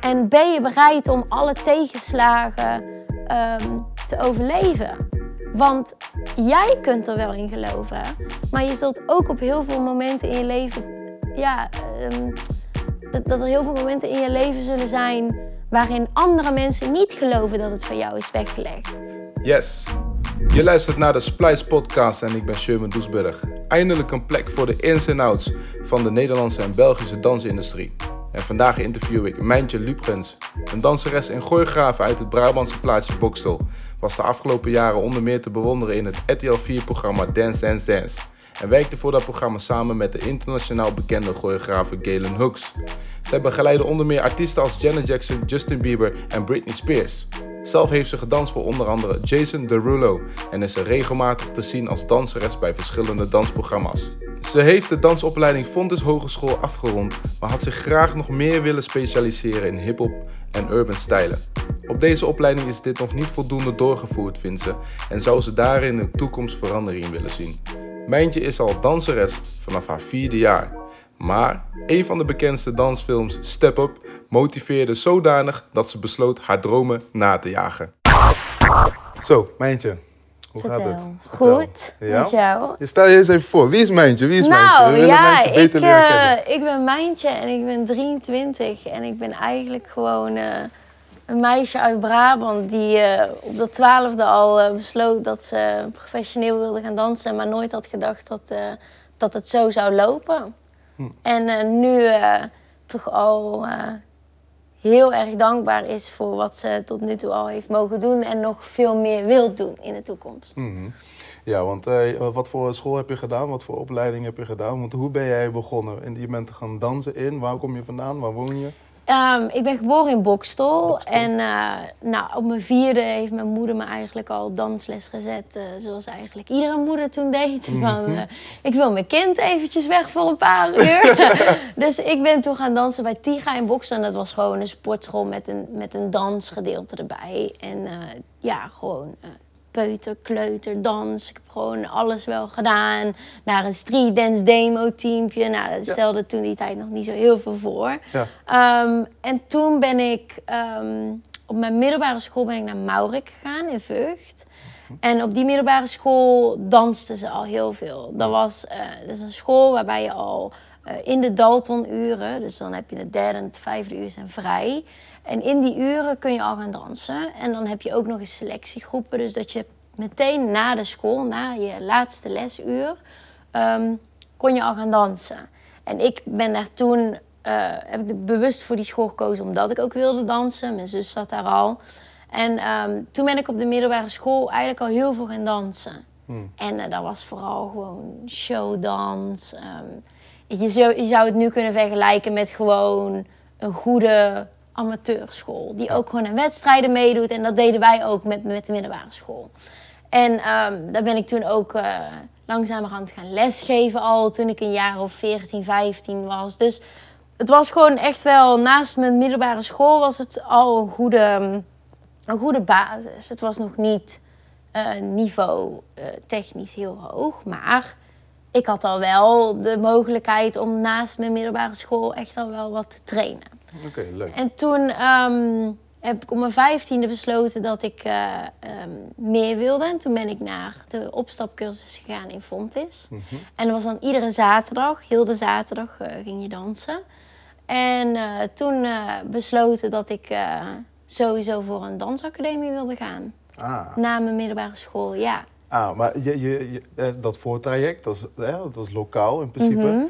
En ben je bereid om alle tegenslagen ehm, te overleven? Want jij kunt er wel in geloven, maar je zult ook op heel veel momenten in je leven, ja, ehm, dat, dat er heel veel momenten in je leven zullen zijn waarin andere mensen niet geloven dat het voor jou is weggelegd. Yes. Je luistert naar de Splice Podcast en ik ben Sherman Doesburg. Eindelijk een plek voor de ins en outs van de Nederlandse en Belgische dansindustrie. En vandaag interview ik Mijntje Lubgens, een danseres en choreograaf uit het Brabantse plaatsje Bokstel. Was de afgelopen jaren onder meer te bewonderen in het RTL 4-programma Dance Dance Dance. En werkte voor dat programma samen met de internationaal bekende choreografe Galen Hooks. Zij begeleiden onder meer artiesten als Janet Jackson, Justin Bieber en Britney Spears. Zelf heeft ze gedanst voor onder andere Jason Derulo en is ze regelmatig te zien als danseres bij verschillende dansprogramma's. Ze heeft de dansopleiding Fontes Hogeschool afgerond, maar had zich graag nog meer willen specialiseren in hip-hop en urban stijlen. Op deze opleiding is dit nog niet voldoende doorgevoerd, vindt ze, en zou ze daarin in de toekomst verandering in willen zien. Mijntje is al danseres vanaf haar vierde jaar. Maar een van de bekendste dansfilms, Step Up, motiveerde zodanig dat ze besloot haar dromen na te jagen. Zo, Mijntje, hoe gaat het? Goed, ja? met jou? Je stel je eens even voor, wie is Mijntje? Wie is nou, Mijntje? We willen ja, Mijntje beter ik, leren uh, kennen. ik ben Mijntje en ik ben 23 en ik ben eigenlijk gewoon uh, een meisje uit Brabant die uh, op de twaalfde al besloot dat ze professioneel wilde gaan dansen, maar nooit had gedacht dat, dat het zo zou lopen. Hm. En nu toch al heel erg dankbaar is voor wat ze tot nu toe al heeft mogen doen en nog veel meer wil doen in de toekomst. -hmm. Ja, want uh, wat voor school heb je gedaan? Wat voor opleiding heb je gedaan? Want hoe ben jij begonnen? En je bent gaan dansen in. Waar kom je vandaan? Waar woon je? Um, ik ben geboren in Bokstel. Bokstel. En uh, nou, op mijn vierde heeft mijn moeder me eigenlijk al dansles gezet. Uh, zoals eigenlijk iedere moeder toen deed. Mhm. Van, uh, ik wil mijn kind eventjes weg voor een paar uur. dus ik ben toen gaan dansen bij Tiga in Bokstel. En dat was gewoon een sportschool met een, met een dansgedeelte erbij. En ja, gewoon peuter, kleuter, dans. Ik heb gewoon alles wel gedaan. Naar een street dance demo teampje. Nou, dat stelde ja. toen die tijd nog niet zo heel veel voor. Ja. Um, en toen ben ik um, op mijn middelbare school ben ik naar Maurik gegaan in Vught. En op die middelbare school dansten ze al heel veel. Dat was uh, dat is een school waarbij je al uh, in de Dalton-uren, dus dan heb je het derde en het vijfde uur zijn vrij. En in die uren kun je al gaan dansen. En dan heb je ook nog eens selectiegroepen. Dus dat je meteen na de school, na je laatste lesuur, um, kon je al gaan dansen. En ik ben daar toen, uh, heb ik bewust voor die school gekozen omdat ik ook wilde dansen. Mijn zus zat daar al. En um, toen ben ik op de middelbare school eigenlijk al heel veel gaan dansen. Hmm. En uh, dat was vooral gewoon showdans. Um, je, zou, je zou het nu kunnen vergelijken met gewoon een goede amateurschool. Die ook gewoon aan wedstrijden meedoet. En dat deden wij ook met, met de middelbare school. En um, daar ben ik toen ook uh, langzamerhand gaan lesgeven al. Toen ik een jaar of 14, 15 was. Dus het was gewoon echt wel... Naast mijn middelbare school was het al een goede, een goede basis. Het was nog niet uh, niveau uh, technisch heel hoog. Maar ik had al wel de mogelijkheid om naast mijn middelbare school echt al wel wat te trainen. Oké, okay, leuk. En toen um, heb ik op mijn vijftiende besloten dat ik uh, um, meer wilde. En toen ben ik naar de opstapcursus gegaan in Fontis. Mhm. En dat was dan iedere zaterdag, heel de zaterdag uh, ging je dansen. En uh, toen besloten dat ik sowieso voor een dansacademie wilde gaan. Ah. Na mijn middelbare school, ja. Ah, maar je, je, je, eh, dat voortraject, dat is, hè, dat is lokaal in principe. Mhm.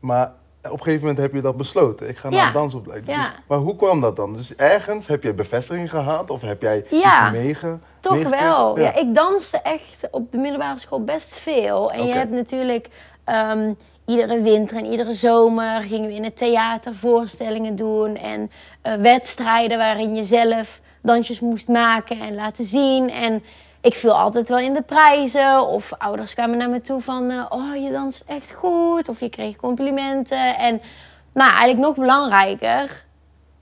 Maar op een gegeven moment heb je dat besloten. Ik ga naar Ja. een dansopleiding. Ja. Dus, maar hoe kwam dat dan? Dus ergens heb je bevestiging gehad of heb jij Ja, iets meege, Toch meegekregen? wel. Ja. ik danste echt op de middelbare school best veel. En je hebt natuurlijk ehm, iedere winter en iedere zomer gingen we in het theater voorstellingen doen. En eh, wedstrijden waarin je zelf dansjes moest maken en laten zien. En ik viel altijd wel in de prijzen. Of ouders kwamen naar me toe van... eh, oh, je danst echt goed. Of je kreeg complimenten. En nou, eigenlijk nog belangrijker...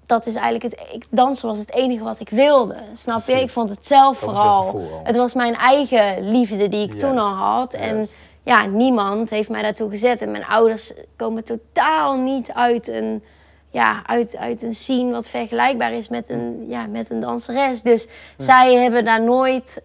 Dat is eigenlijk het... Ik, dansen was het enige wat ik wilde. Snap je? Ik vond het zelf Dat vooral... al. Het was mijn eigen liefde die ik toen al had. En ja, niemand heeft mij daartoe gezet. En mijn ouders komen totaal niet uit een, ja, uit, uit een scene wat vergelijkbaar is met een, ja, met een danseres. Dus zij hebben daar nooit,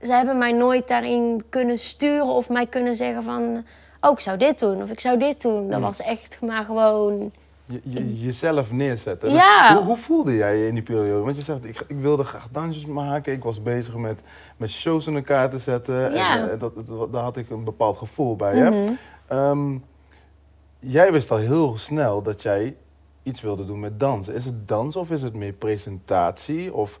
zij hebben mij nooit daarin kunnen sturen of mij kunnen zeggen van, oh, ik zou dit doen of ik zou dit doen. Dat was echt maar gewoon, Je, je- jezelf neerzetten. Ja. Hoe, hoe voelde jij je in die periode? Want je zegt, ik, ik wilde graag dansjes maken. Ik was bezig met, met shows in elkaar te zetten. Ja. En, eh, dat, dat- daar had ik een bepaald gevoel bij. Hè? Mhm. Ehm, jij wist al heel snel dat jij iets wilde doen met dansen. Is het dans of is het meer presentatie? Of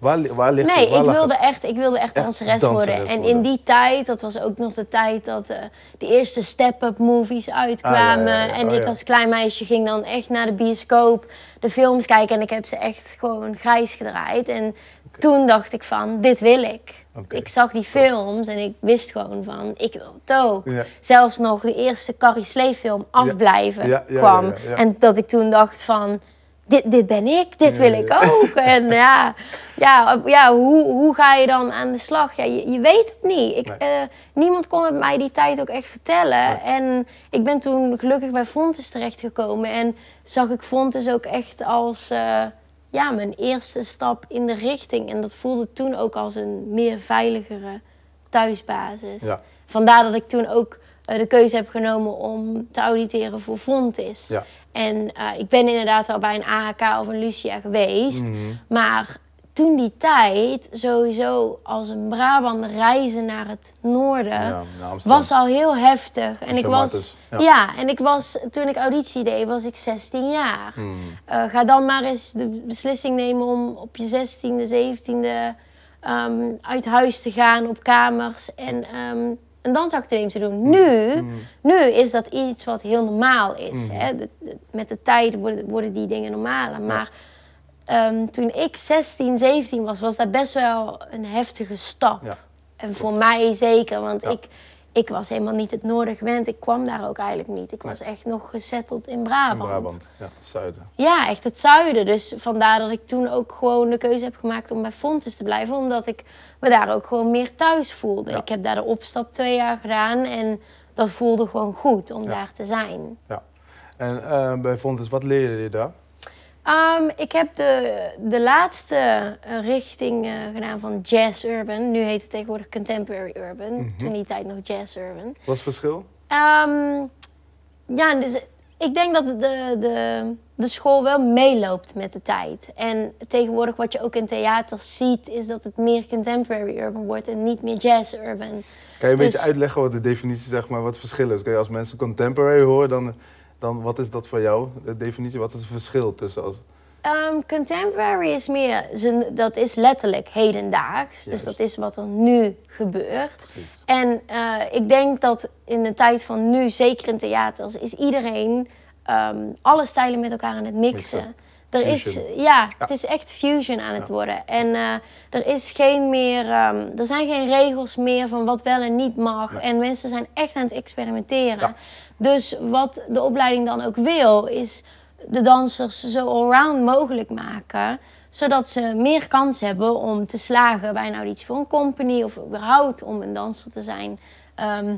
waar, li- waar ligt Nee, het? Waar ik wilde het? echt, ik wilde echt Echt danseres worden. En worden. in die tijd, dat was ook nog de tijd dat eh, de eerste step-up movies uitkwamen. Ah, ja, ja, ja. En Oh, ik als klein meisje ging dan echt naar de bioscoop de films kijken. En ik heb ze echt gewoon grijs gedraaid. En toen dacht ik van, dit wil ik. Ik zag die films en ik wist gewoon van, ik wil het ook. Ja. Zelfs nog de eerste Carrie Slee film Afblijven Ja, ja, kwam. En dat ik toen dacht van, dit, dit ben ik, dit wil ik ook. En ja, ja, ja hoe, hoe ga je dan aan de slag? Ja, je, je weet het niet. Ik, Nee. eh, niemand kon het mij die tijd ook echt vertellen. Nee. En ik ben toen gelukkig bij Fontes terechtgekomen. En zag ik Fontes ook echt als eh, ja, mijn eerste stap in de richting. En dat voelde toen ook als een meer veiligere thuisbasis. Ja. Vandaar dat ik toen ook eh, de keuze heb genomen om te auditeren voor Fontes. Ja. En eh, ik ben inderdaad al bij een AHK of een Lucia geweest. Mhm. Maar toen die tijd, sowieso als een Brabander reizen naar het noorden, Ja, naar Amsterdam. was al heel heftig. En ik was, ja. ja. en ik was, toen ik auditie deed, was ik 16 jaar. Mhm. Eh, ga dan maar eens de beslissing nemen om op je 16e, 17e ehm, uit huis te gaan op kamers en ehm, een dansacademie te doen. Nu, Mhm. nu is dat iets wat heel normaal is. Mhm. Hè? De- de- met de tijd worden, worden die dingen normaler. Maar ehm, toen ik 16, 17 was, was dat best wel een heftige stap. Ja. En voor mij zeker, want Ja. ik, ik was helemaal niet het noorden gewend. Ik kwam daar ook eigenlijk niet. Ik was echt nog gezetteld in Brabant. In Brabant, ja, zuiden. Ja, echt het zuiden. Dus vandaar dat ik toen ook gewoon de keuze heb gemaakt om bij Fontes te blijven. Omdat ik me daar ook gewoon meer thuis voelde. Ja. Ik heb daar de opstap twee jaar gedaan en dat voelde gewoon goed om Ja. daar te zijn. Ja. En eh, bij Fontes, wat leerde je daar? Ehm, ik heb de, de laatste eh, richting eh, gedaan van Jazz Urban. Nu heet het tegenwoordig Contemporary Urban. Mhm. Toen die tijd nog Jazz Urban. Wat is het verschil? Ehm, ja, dus ik denk dat de, de, de school wel meeloopt met de tijd. En tegenwoordig wat je ook in theater ziet, is dat het meer contemporary urban wordt en niet meer jazz urban. Kan je een Dus- beetje uitleggen wat de definitie, zeg maar, wat het verschil is? Kijk, als mensen contemporary horen, dan, dan wat is dat voor jou, de definitie? Wat is het verschil tussen als... Ehm, contemporary is meer, dat is letterlijk hedendaags. Dus dat is wat er nu gebeurt. Precies. En eh, ik denk dat in de tijd van nu, zeker in theaters, is iedereen ehm, alle stijlen met elkaar aan het mixen. Mixen. Er is, ja, het is echt fusion aan het Ja. worden. En eh, er is geen meer, ehm, er zijn geen regels meer van wat wel en niet mag. Nee. En mensen zijn echt aan het experimenteren. Ja. Dus wat de opleiding dan ook wil, is de dansers zo allround mogelijk maken. Zodat ze meer kans hebben om te slagen bij een auditie voor een company of überhaupt om een danser te zijn. ehm,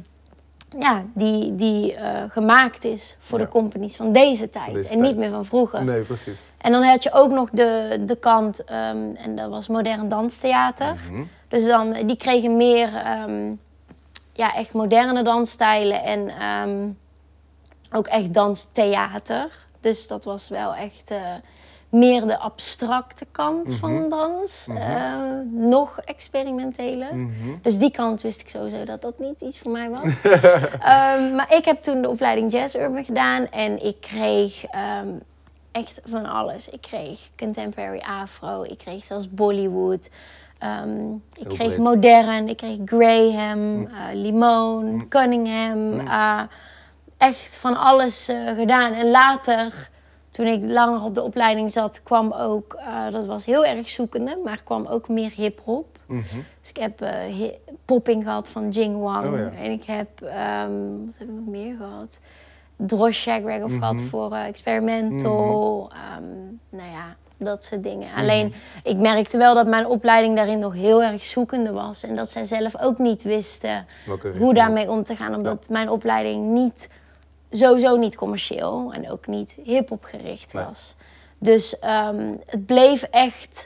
ja, die, die eh, gemaakt is voor Ja. de companies van deze tijd Deze en niet meer van vroeger. Nee, precies. En dan had je ook nog de, de kant, ehm, en dat was modern danstheater. Mhm. Dus dan, die kregen meer, ehm, ja, echt moderne dansstijlen en ook echt danstheater. Dus dat was wel echt eh, meer de abstracte kant Mhm. van dans. Mhm. Eh, nog experimenteler. Mhm. Dus die kant wist ik sowieso dat dat niet iets voor mij was. Ehm, maar ik heb toen de opleiding Jazz Urban gedaan en ik kreeg ehm, echt van alles. Ik kreeg contemporary afro, ik kreeg zelfs Bollywood. Ehm, ik kreeg modern, ik kreeg Graham, eh, Limoon, Mm. Cunningham. Mm. Echt van alles eh, gedaan. En later, toen ik langer op de opleiding zat, kwam ook, eh, dat was heel erg zoekende, maar kwam ook meer hip-hop. Mhm. Dus ik heb eh, popping gehad van Jing Wang. Oh ja. En ik heb, ehm, wat heb ik nog meer gehad? Drosh Shagrag of Mhm. gehad voor Experimental. Ehm, nou ja, dat soort dingen. Alleen, ik merkte wel dat mijn opleiding daarin nog heel erg zoekende was. En dat zij zelf ook niet wisten hoe daarmee om te gaan. Omdat mijn opleiding niet, sowieso niet commercieel en ook niet hip-hop gericht Nee. was. Dus ehm, het bleef echt.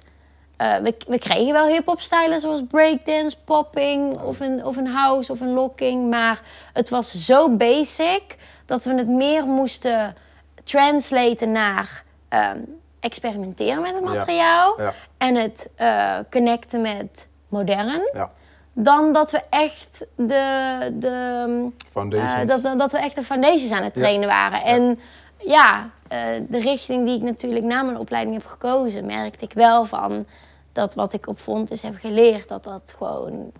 eh, we, we kregen wel hip-hop stijlen zoals breakdance, popping of een, of een house of een locking. Maar het was zo basic dat we het meer moesten translaten naar ehm, experimenteren met het materiaal Ja, en het eh, connecten met modern. ja. Dan dat we echt de, de, Foundations. eh, dat, dat, we echt de foundations aan het trainen waren. En ja, eh, de richting die ik natuurlijk na mijn opleiding heb gekozen, merkte ik wel van dat wat ik op Fontes heb geleerd, dat dat gewoon,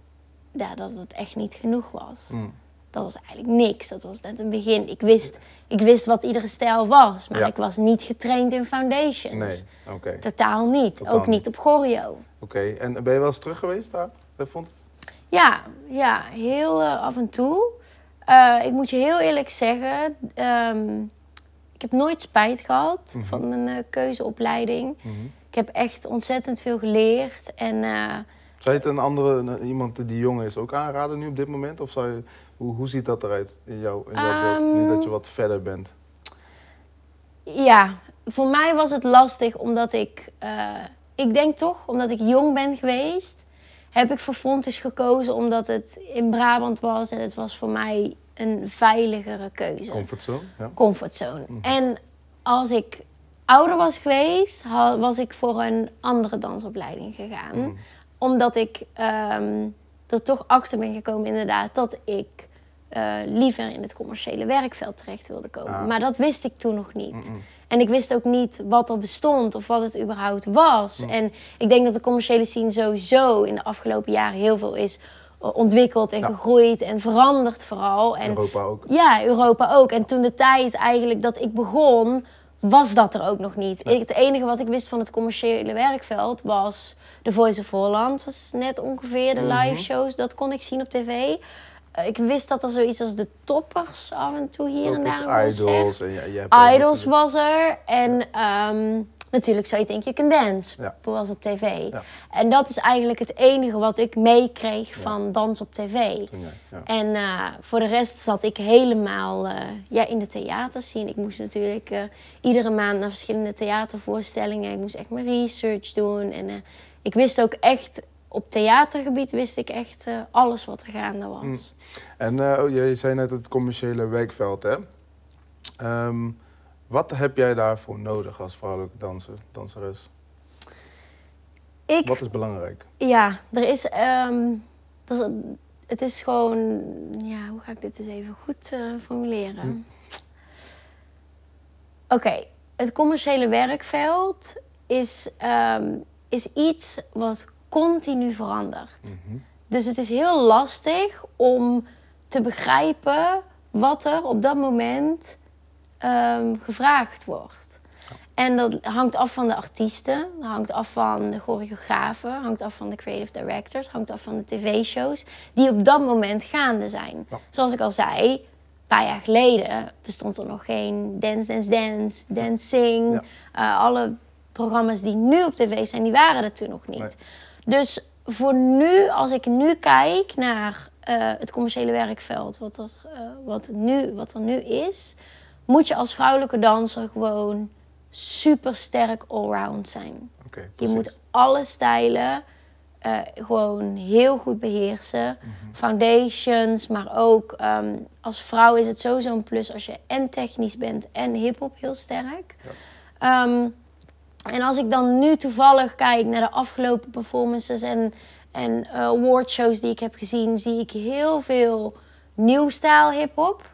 ja, dat het echt niet genoeg was. Mm. Dat was eigenlijk niks. Dat was net een begin. Ik wist, ik wist wat iedere stijl was, maar Ja. ik was niet getraind in foundations. Nee, oké. Totaal niet. Totaal Ook niet niet. op choreo. Oké, en ben je wel eens terug geweest daar? Bij Fontes? Ja, ja, heel eh, af en toe. Eh, ik moet je heel eerlijk zeggen, ehm, ik heb nooit spijt gehad Mhm. van mijn eh, keuzeopleiding. Mhm. Ik heb echt ontzettend veel geleerd. En Zou je het een andere, iemand die jong is, ook aanraden nu op dit moment? Of zou je, hoe, hoe ziet dat eruit in, jou, in jouw beeld, nu Ehm, dat je wat verder bent? ja, voor mij was het lastig omdat ik, ik denk toch, omdat ik jong ben geweest, heb ik voor Fontes gekozen omdat het in Brabant was en het was voor mij een veiligere keuze. Comfortzone? Ja. comfortzone. Mhm. En als ik ouder was geweest, was ik voor een andere dansopleiding gegaan. Mhm. Omdat ik ehm, er toch achter ben gekomen, inderdaad, dat ik eh, liever in het commerciële werkveld terecht wilde komen. Ah. Maar dat wist ik toen nog niet. En ik wist ook niet wat er bestond of wat het überhaupt was. Mhm. En ik denk dat de commerciële scene sowieso in de afgelopen jaren heel veel is eh, ontwikkeld en Ja. gegroeid en veranderd vooral. En Europa ook. ja, Europa ook. En toen de tijd eigenlijk dat ik begon, was dat er ook nog niet. Nee. Het enige wat ik wist van het commerciële werkveld was The Voice of Holland. was net ongeveer de Mhm. live shows. Dat kon ik zien op tv. Eh, Ik wist dat er zoiets als de toppers af en toe hier en daar een concert. Idols. En je Idols was er. En ehm, natuurlijk So You Think You Can Dance. Ja. was op tv. Ja. En dat is eigenlijk het enige wat ik meekreeg van dans op tv. En eh, voor de rest zat ik helemaal eh, ja, in de zien. Ik moest natuurlijk iedere maand naar verschillende theatervoorstellingen. Ik moest echt mijn research doen. En ik wist ook echt, op theatergebied wist ik echt eh, alles wat er gaande was. Mm. En eh, oh, je zei net het commerciële werkveld, hè? Ehm, wat heb jij daarvoor nodig als vrouwelijke danser, danseres? Ik, Wat is belangrijk? ja, er is, ehm, dat is- het is gewoon, ja, hoe ga ik dit eens even goed eh, formuleren? Hm. Oké, het commerciële werkveld is, ehm, is iets wat continu verandert. Mhm. Dus het is heel lastig om te begrijpen wat er op dat moment ehm, gevraagd wordt. En dat hangt af van de artiesten, hangt af van de choreografen, hangt af van de creative directors, hangt af van de tv-shows die op dat moment gaande zijn. Ja. Zoals ik al zei, een paar jaar geleden bestond er nog geen Dance Dance Dance. Ja. Eh, alle programma's die nu op tv zijn, die waren er toen nog niet. Nee. Dus voor nu, als ik nu kijk naar eh, het commerciële werkveld, wat er, eh, wat, nu, wat er nu is, moet je als vrouwelijke danser gewoon super sterk allround zijn. Oké, Je moet alle stijlen eh, gewoon heel goed beheersen. Mhm. Foundations, maar ook ehm, als vrouw is het sowieso een plus als je en technisch bent en hip-hop heel sterk. Ehm, en als ik dan nu toevallig kijk naar de afgelopen performances en, en eh, awardshows die ik heb gezien, zie ik heel veel nieuw stijl hip-hop.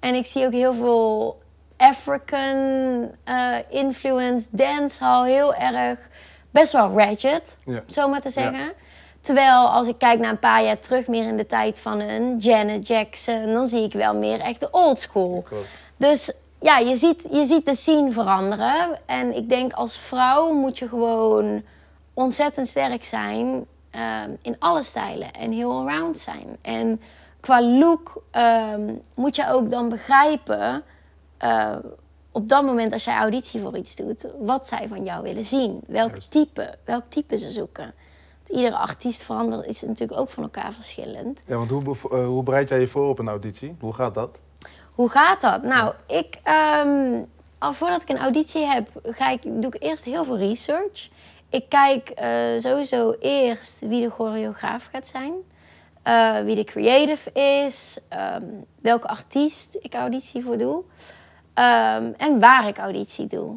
En ik zie ook heel veel African eh, influence, dancehall, heel erg, best wel ratchet, Ja. zo maar te zeggen. Terwijl als ik kijk naar een paar jaar terug, meer in de tijd van een Janet Jackson, dan zie ik wel meer echt de old school. Klopt. Dus ja, je ziet, je ziet de scene veranderen. En ik denk als vrouw moet je gewoon ontzettend sterk zijn ehm, in alle stijlen en heel allround zijn. En qua look ehm, moet je ook dan begrijpen eh, op dat moment als jij auditie voor iets doet, wat zij van jou willen zien. Welk Juist. type, welk type ze zoeken. Iedere artiest verandert is natuurlijk ook van elkaar verschillend. Ja, want hoe, eh, hoe bereid jij je voor op een auditie? Hoe gaat dat? Hoe gaat dat? Nou, ik, ehm, al voordat ik een auditie heb, ga ik, doe ik eerst heel veel research. Ik kijk eh, sowieso eerst wie de choreograaf gaat zijn, eh, wie de creative is, ehm, welke artiest ik auditie voor doe ehm, en waar ik auditie doe.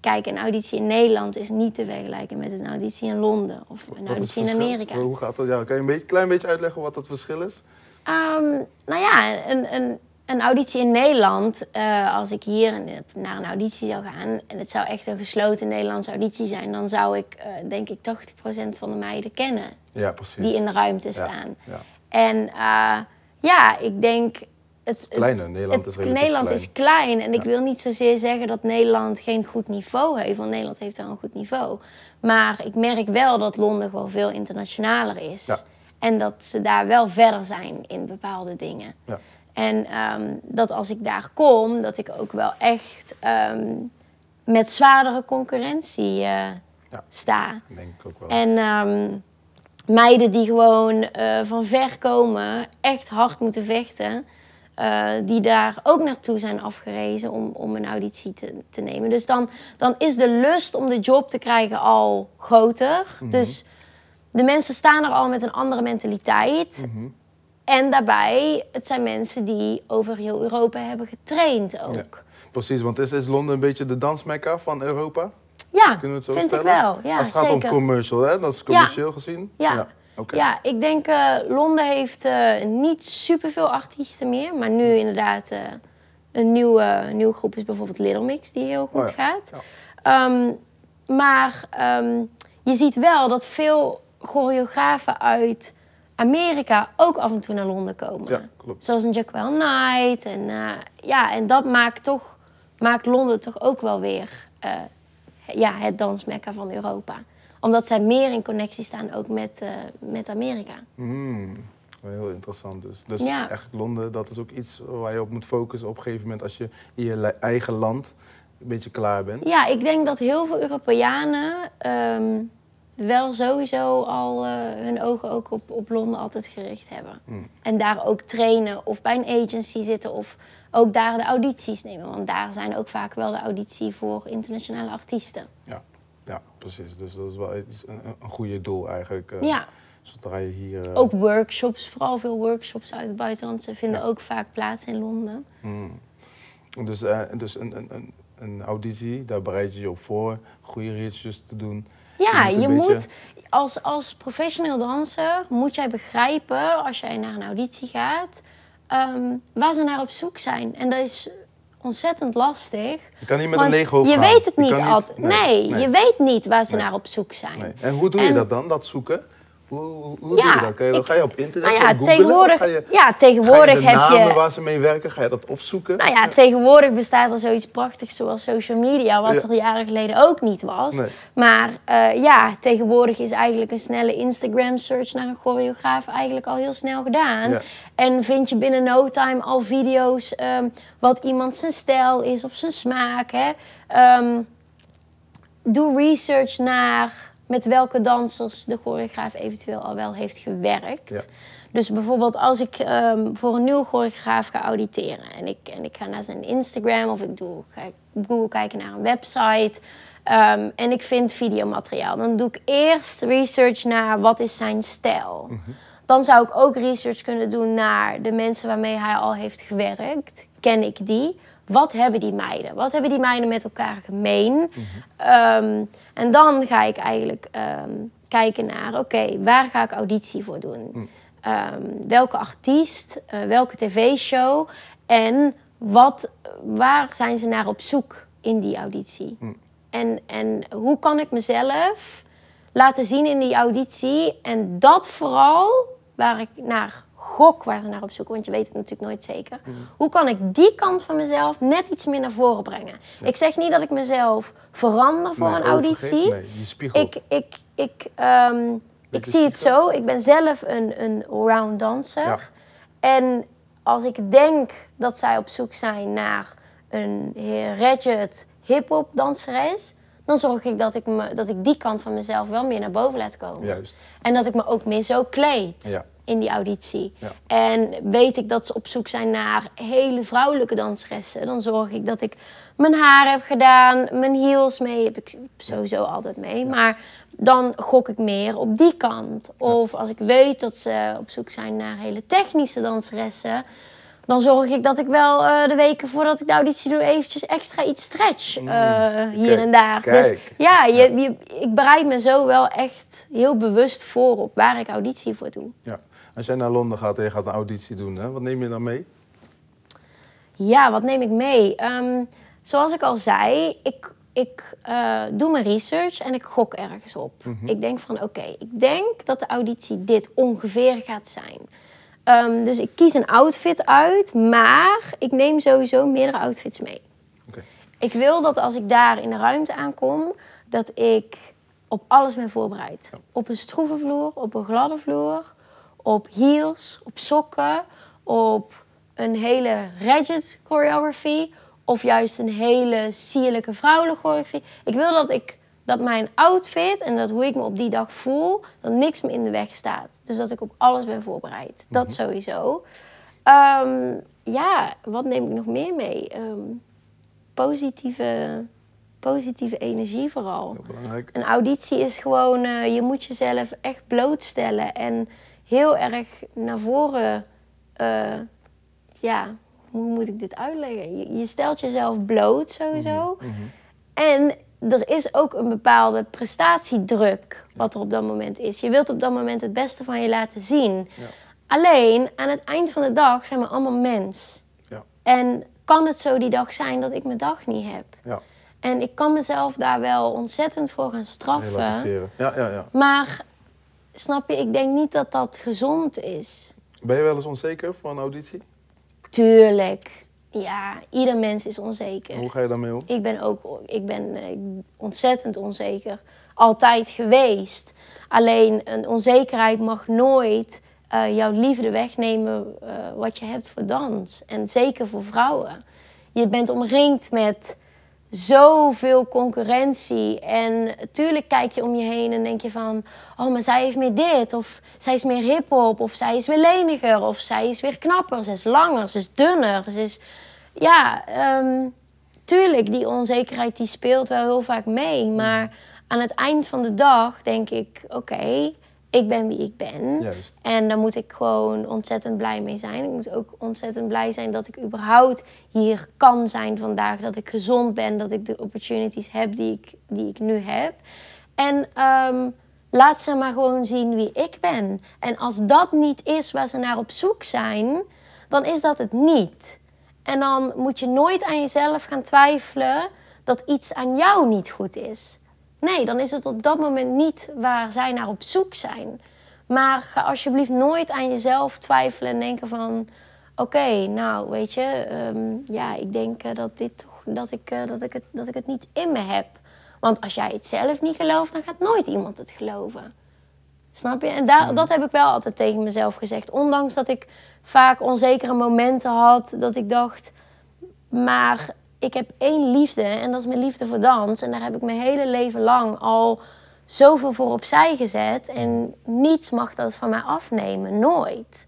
Kijk, een auditie in Nederland is niet te vergelijken met een auditie in Londen of een Wat auditie in? Amerika. Hoe gaat dat? Ja, kan je een beetje, klein beetje uitleggen wat het verschil is? Nou ja, een, een, een auditie in Nederland, eh, als ik hier naar een auditie zou gaan en het zou echt een gesloten Nederlandse auditie zijn, dan zou ik eh, denk ik 80% van de meiden kennen Ja, precies. die in de ruimte Ja, staan. Ja. En eh, ja, ik denk. Het, kleiner. het- Nederland het- is Nederland klein. is klein. En ik wil niet zozeer zeggen dat Nederland geen goed niveau heeft. Want Nederland heeft wel een goed niveau. Maar ik merk wel dat Londen gewoon veel internationaler is. Ja. En dat ze daar wel verder zijn in bepaalde dingen. Ja. En ehm, dat als ik daar kom, dat ik ook wel echt ehm, met zwaardere concurrentie eh, Ja. sta. Denk ik ook wel. En ehm, meiden die gewoon eh, van ver komen, echt hard moeten vechten. eh, die daar ook naartoe zijn afgerezen om, om een auditie te, te nemen. Dus dan, dan is de lust om de job te krijgen al groter. Mhm. Dus de mensen staan er al met een andere mentaliteit. Mhm. En daarbij, het zijn mensen die over heel Europa hebben getraind ook. Ja. Precies, want is, is Londen een beetje de dansmekka van Europa? Ja, Kunnen we het zo vind stellen? ik wel. Ja, Als het gaat zeker. om commercial, hè? Dat is commercieel gezien? Ja. Oké. Ja, ik denk eh, Londen heeft eh, niet superveel artiesten meer. Maar nu inderdaad eh, een nieuwe, nieuwe groep is bijvoorbeeld Little Mix die heel goed Oh ja. gaat. Ja. Ehm, maar ehm, je ziet wel dat veel choreografen uit Amerika ook af en toe naar Londen komen. Ja, klopt. Zoals een Jacquel Knight. En, eh, ja, en dat maakt, toch, maakt Londen toch ook wel weer eh, ja, het dansmekka van Europa. Omdat zij meer in connectie staan ook met, eh, met Amerika. Mm, heel interessant dus. Dus Ja. eigenlijk Londen, dat is ook iets waar je op moet focussen op een gegeven moment als je in je eigen land een beetje klaar bent. Ja, ik denk dat heel veel Europeanen ehm, wel sowieso al eh, hun ogen ook op, op Londen altijd gericht hebben. Mm. En daar ook trainen of bij een agency zitten of ook daar de audities nemen. Want daar zijn ook vaak wel de auditie voor internationale artiesten. Ja, ja precies. Dus dat is wel iets, een, een goede doel eigenlijk. eh, Ja, Zodra je hier... eh, ook workshops, vooral veel workshops uit het buitenland. Ze vinden Ja. ook vaak plaats in Londen. mm. Dus, dus een, een, een, een auditie, daar bereid je je op voor. Goede research te doen. Ja, je beetje- moet als, als professioneel danser moet jij begrijpen als jij naar een auditie gaat ehm, waar ze naar op zoek zijn. En dat is ontzettend lastig. Je kan niet met een leeg hoofd je gaan. weet het niet altijd. Nee, nee. je weet niet waar ze Nee. naar op zoek zijn. Nee. En hoe doe je En- dat dan, dat zoeken? Hoe, hoe, Ja, doe je dat? Je, ik- ga je op internet Nou ja, googlen? tegenwoordig, ga je, ja, ga tegenwoordig je de heb namen je. waar ze mee werken, ga je dat opzoeken? Nou ja, tegenwoordig bestaat er zoiets prachtigs zoals social media, wat Ja. er jaren geleden ook niet was. Nee. Maar eh, ja, tegenwoordig is eigenlijk een snelle Instagram-search naar een choreograaf eigenlijk al heel snel gedaan. Ja. En vind je binnen no time al video's ehm, wat iemand zijn stijl is of zijn smaak. Hè? Ehm, doe research naar met welke dansers de choreograaf eventueel al wel heeft gewerkt. Ja. Dus bijvoorbeeld als ik ehm, voor een nieuwe choreograaf ga auditeren en ik, en ik ga naar zijn Instagram of ik doe, ga ik op Google kijken naar een website ehm, en ik vind videomateriaal, dan doe ik eerst research naar wat is zijn stijl. Dan zou ik ook research kunnen doen naar de mensen waarmee hij al heeft gewerkt. Ken ik die? Wat hebben die meiden? Wat hebben die meiden met elkaar gemeen? Ehm, en dan ga ik eigenlijk ehm, kijken naar, oké, waar ga ik auditie voor doen? Ehm, welke artiest, eh, welke tv-show en wat, waar zijn ze naar op zoek in die auditie? En, en hoe kan ik mezelf laten zien in die auditie en dat vooral waar ik naar gok waar ze naar op zoeken, want je weet het natuurlijk nooit zeker. Hoe kan ik die kant van mezelf net iets meer naar voren brengen? Ik zeg niet dat ik mezelf verander voor Nee, een auditie. Nee, je. Ik, ik, ik, ehm, ik zie het zo. Ik ben zelf een, een allround danser. Ja. En als ik denk dat zij op zoek zijn naar een ratchet hip-hop danseres, dan zorg ik dat ik, me, dat ik die kant van mezelf wel meer naar boven laat komen. Juist. En dat ik me ook meer zo kleed Ja. In die auditie. Ja. En weet ik dat ze op zoek zijn naar hele vrouwelijke danseressen, dan zorg ik dat ik mijn haar heb gedaan, mijn heels mee, heb ik sowieso altijd mee. Maar dan gok ik meer op die kant. Of als ik weet dat ze op zoek zijn naar hele technische danseressen, dan zorg ik dat ik wel eh, de weken voordat ik de auditie doe eventjes extra iets stretch eh, hier Mm. kijk, en daar. kijk. Dus ja, je, je, ik bereid me zo wel echt heel bewust voor op waar ik auditie voor doe. Ja. Als jij naar Londen gaat en je gaat een auditie doen, hè, wat neem je dan mee? Ja, wat neem ik mee? Ehm, zoals ik al zei, ik, ik eh, doe mijn research en ik gok ergens op. Ik denk van, oké, ik denk dat de auditie dit ongeveer gaat zijn. Ehm, dus ik kies een outfit uit, maar ik neem sowieso meerdere outfits mee. Ik wil dat als ik daar in de ruimte aankom, dat ik op alles ben voorbereid. Op een stroeve vloer, op een gladde vloer, op heels, op sokken, op een hele rigid choreography of juist een hele sierlijke vrouwelijke choreografie. Ik wil dat ik dat mijn outfit en dat hoe ik me op die dag voel, dat niks me in de weg staat. Dus dat ik op alles ben voorbereid. Dat sowieso. Ehm, ja, wat neem ik nog meer mee? Ehm, positieve, positieve energie vooral. Heel belangrijk. Een auditie is gewoon, eh, je moet jezelf echt blootstellen en heel erg naar voren, eh, ja, hoe moet ik dit uitleggen? Je, je stelt jezelf bloot sowieso. Mhm. En er is ook een bepaalde prestatiedruk wat er op dat moment is. Je wilt op dat moment het beste van je laten zien. Ja. Alleen, aan het eind van de dag zijn we allemaal mens. Ja. En kan het zo die dag zijn dat ik mijn dag niet heb? Ja. En ik kan mezelf daar wel ontzettend voor gaan straffen. Relativeren. Ja, ja, ja. Maar snap je, ik denk niet dat dat gezond is. Ben je wel eens onzeker voor een auditie? Tuurlijk. Ja, ieder mens is onzeker. Hoe ga je daarmee om? Ik ben ook ik ben, eh, ontzettend onzeker. Altijd geweest. Alleen een onzekerheid mag nooit eh, jouw liefde wegnemen eh, wat je hebt voor dans. En zeker voor vrouwen. Je bent omringd met zoveel concurrentie. En tuurlijk kijk je om je heen en denk je van... Oh, maar zij heeft meer dit. Of zij is meer hiphop. Of zij is weer leniger. Of zij is weer knapper. Ze is langer. Ze is dunner. Ze is... Ja, ehm, tuurlijk, die onzekerheid die speelt wel heel vaak mee. Maar aan het eind van de dag denk ik... Oké, ik ben wie ik ben. Juist. En daar moet ik gewoon ontzettend blij mee zijn. Ik moet ook ontzettend blij zijn dat ik überhaupt hier kan zijn vandaag. Dat ik gezond ben, dat ik de opportunities heb die ik, die ik nu heb. En ehm, laat ze maar gewoon zien wie ik ben. En als dat niet is waar ze naar op zoek zijn, dan is dat het niet. En dan moet je nooit aan jezelf gaan twijfelen dat iets aan jou niet goed is. Nee, dan is het op dat moment niet waar zij naar op zoek zijn. Maar ga alsjeblieft nooit aan jezelf twijfelen en denken van... Oké, nou weet je, ehm, ja, ik denk eh, dat, dit, toch- dat, ik, eh, dat, ik het, dat ik het niet in me heb. Want als jij het zelf niet gelooft, dan gaat nooit iemand het geloven. Snap je? En daar, dat heb ik wel altijd tegen mezelf gezegd. Ondanks dat ik vaak onzekere momenten had, dat ik dacht... Maar ik heb één liefde en dat is mijn liefde voor dans. En daar heb ik mijn hele leven lang al zoveel voor opzij gezet. En niets mag dat van mij afnemen, nooit.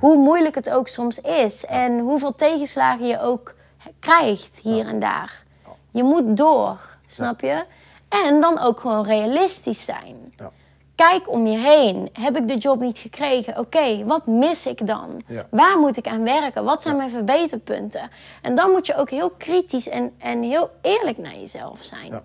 Hoe moeilijk het ook soms is en hoeveel tegenslagen je ook krijgt hier en daar. Je moet door, snap je? En dan ook gewoon realistisch zijn. Ja. Kijk om je heen. Heb ik de job niet gekregen? Oké, wat mis ik dan? Ja. Waar moet ik aan werken? Wat zijn mijn verbeterpunten? En dan moet je ook heel kritisch en, en heel eerlijk naar jezelf zijn. Ja.